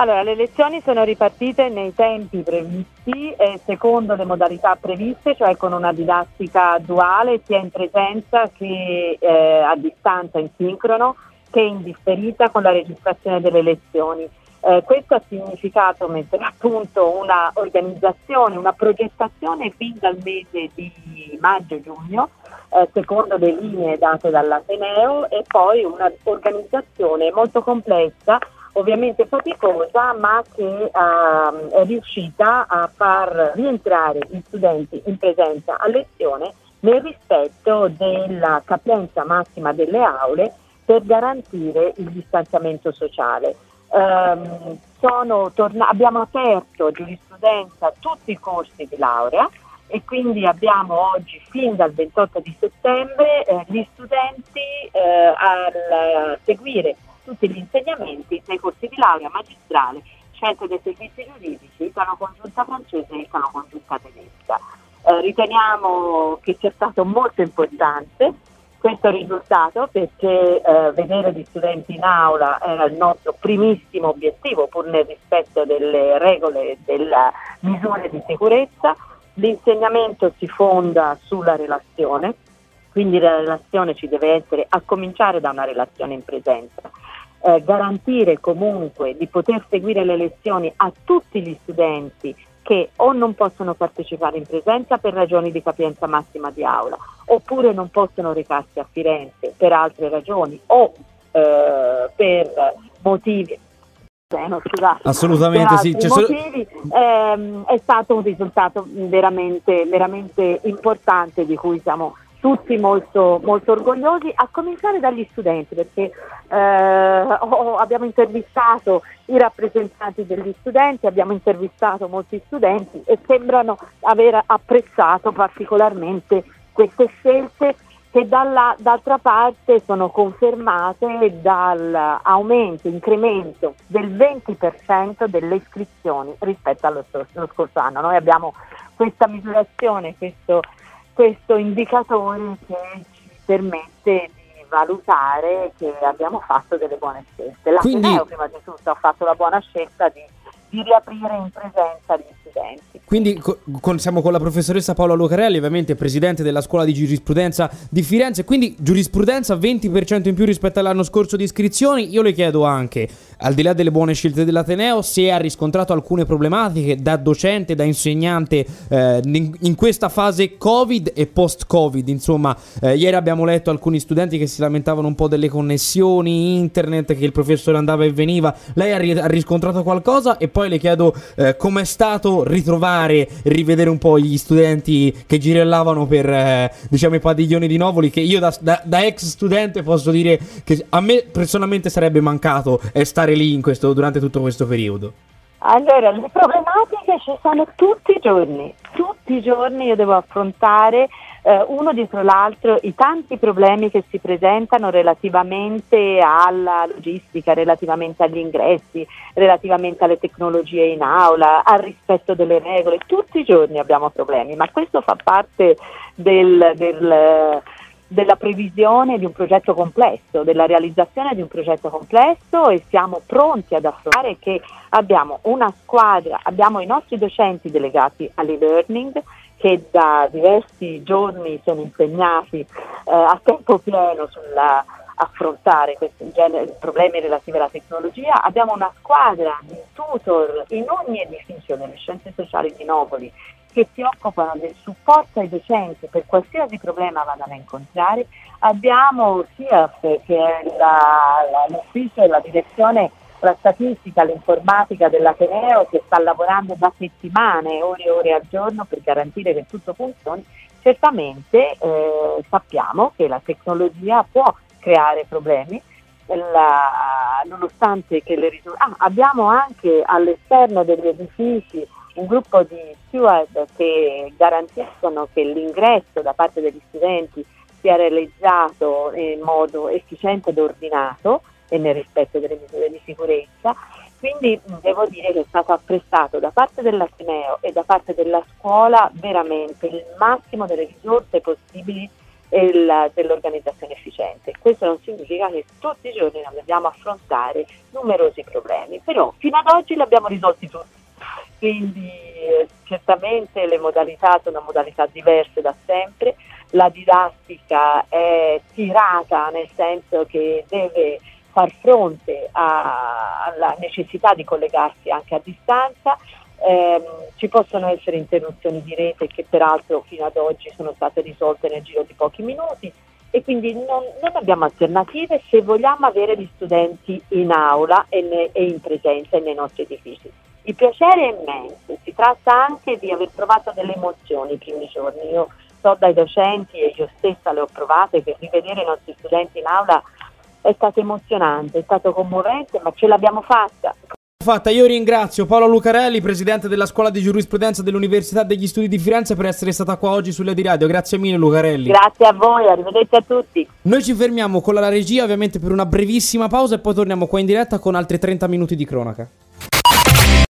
Allora, le lezioni sono ripartite nei tempi previsti eh, secondo le modalità previste, cioè con una didattica duale sia in presenza che eh, a distanza in sincrono che in differita con la registrazione delle lezioni. Eh, questo ha significato mettere a punto una organizzazione, una progettazione fin dal mese di maggio-giugno, eh, secondo le linee date dall'Ateneo e poi un'organizzazione molto complessa ovviamente faticosa ma che uh, è riuscita a far rientrare gli studenti in presenza a lezione nel rispetto della capienza massima delle aule per garantire il distanziamento sociale. Um, torna- abbiamo aperto giurisprudenza tutti i corsi di laurea e quindi abbiamo oggi fin dal 28 di settembre eh, gli studenti eh, a seguire tutti gli insegnamenti dei corsi di laurea magistrale, scienze dei servizi giuridici, italo congiunta francese e italo congiunta tedesca. Eh, riteniamo che sia stato molto importante questo risultato perché eh, vedere gli studenti in aula era il nostro primissimo obiettivo pur nel rispetto delle regole e delle misure di sicurezza. L'insegnamento si fonda sulla relazione, quindi la relazione ci deve essere a cominciare da una relazione in presenza eh, garantire comunque di poter seguire le lezioni a tutti gli studenti che o non possono partecipare in presenza per ragioni di capienza massima di aula, oppure non possono recarsi a Firenze per altre ragioni o eh, per motivi no, scusate, Assolutamente sì. Motivi, ehm, è stato un risultato veramente, veramente importante di cui siamo tutti molto, molto orgogliosi, a cominciare dagli studenti, perché eh, oh, abbiamo intervistato i rappresentanti degli studenti, abbiamo intervistato molti studenti e sembrano aver apprezzato particolarmente queste scelte che dalla, d'altra parte sono confermate dall'aumento, incremento del 20% delle iscrizioni rispetto allo scorso anno. Noi abbiamo questa misurazione, questo questo indicatore che ci permette di valutare che abbiamo fatto delle buone scelte. La Quindi... prima di tutto ha fatto la buona scelta di, di riaprire in presenza gli studenti. Quindi con, siamo con la professoressa Paola Lucarelli, ovviamente presidente della scuola di giurisprudenza di Firenze, quindi giurisprudenza 20% in più rispetto all'anno scorso di iscrizioni. Io le chiedo anche, al di là delle buone scelte dell'Ateneo, se ha riscontrato alcune problematiche da docente, da insegnante eh, in, questa fase Covid e post-Covid. Insomma, eh, ieri abbiamo letto alcuni studenti che si lamentavano un po' delle connessioni internet, che il professore andava e veniva. Lei ha, ri- ha riscontrato qualcosa? E poi le chiedo eh, com'è stato ritrovare, rivedere un po' gli studenti che girellavano per eh, diciamo i padiglioni di Novoli. Che io da, da, da, ex studente posso dire che a me personalmente sarebbe mancato eh, stare lì questo, durante tutto questo periodo. Allora, le problematiche ci sono tutti i giorni, tutti i giorni io devo affrontare eh, uno dietro l'altro i tanti problemi che si presentano relativamente alla logistica, relativamente agli ingressi, relativamente alle tecnologie in aula, al rispetto delle regole. Tutti i giorni abbiamo problemi, ma questo fa parte del, del della previsione di un progetto complesso, della realizzazione di un progetto complesso e siamo pronti ad affrontare che abbiamo una squadra, abbiamo i nostri docenti delegati all'e-learning che da diversi giorni sono impegnati eh, a tempo pieno sulla affrontare questi generi, problemi relativi alla tecnologia. Abbiamo una squadra di tutor in ogni edificio delle scienze sociali di Novoli che si occupano del supporto ai docenti per qualsiasi problema vadano a incontrare. Abbiamo SIAF che è la, la, l'ufficio e la direzione la statistica, l'informatica dell'Ateneo che sta lavorando da settimane, ore e ore al giorno per garantire che tutto funzioni, certamente eh, sappiamo che la tecnologia può creare problemi, la, nonostante che le risorse... Ah, abbiamo anche all'esterno degli edifici un gruppo di steward che garantiscono che l'ingresso da parte degli studenti sia realizzato in modo efficiente ed ordinato e nel rispetto delle misure di sicurezza. Quindi devo dire che è stato apprestato da parte dell'Ateneo e da parte della scuola veramente il massimo delle risorse possibili il, dell'organizzazione efficiente. Questo non significa che tutti i giorni non dobbiamo affrontare numerosi problemi, però fino ad oggi li abbiamo risolti tutti. Quindi eh, certamente le modalità sono modalità diverse da sempre, la didattica è tirata nel senso che deve far fronte a, alla necessità di collegarsi anche a distanza, eh, ci possono essere interruzioni di rete che peraltro fino ad oggi sono state risolte nel giro di pochi minuti. E quindi non, non abbiamo alternative se vogliamo avere gli studenti in aula e, ne, e in presenza nei nostri edifici. Il piacere immenso, si tratta anche di aver provato delle emozioni i primi giorni. Io so dai docenti e io stessa le ho provate per rivedere i nostri studenti in aula è stato emozionante, è stato commovente, ma ce l'abbiamo fatta. Fatta, io ringrazio Paolo Lucarelli, presidente della scuola di giurisprudenza dell'Università degli Studi di Firenze, per essere stata qua oggi sulle di radio. Grazie mille, Lucarelli. Grazie a voi, arrivederci a tutti. Noi ci fermiamo con la regia, ovviamente, per una brevissima pausa e poi torniamo qua in diretta con altri 30 minuti di cronaca.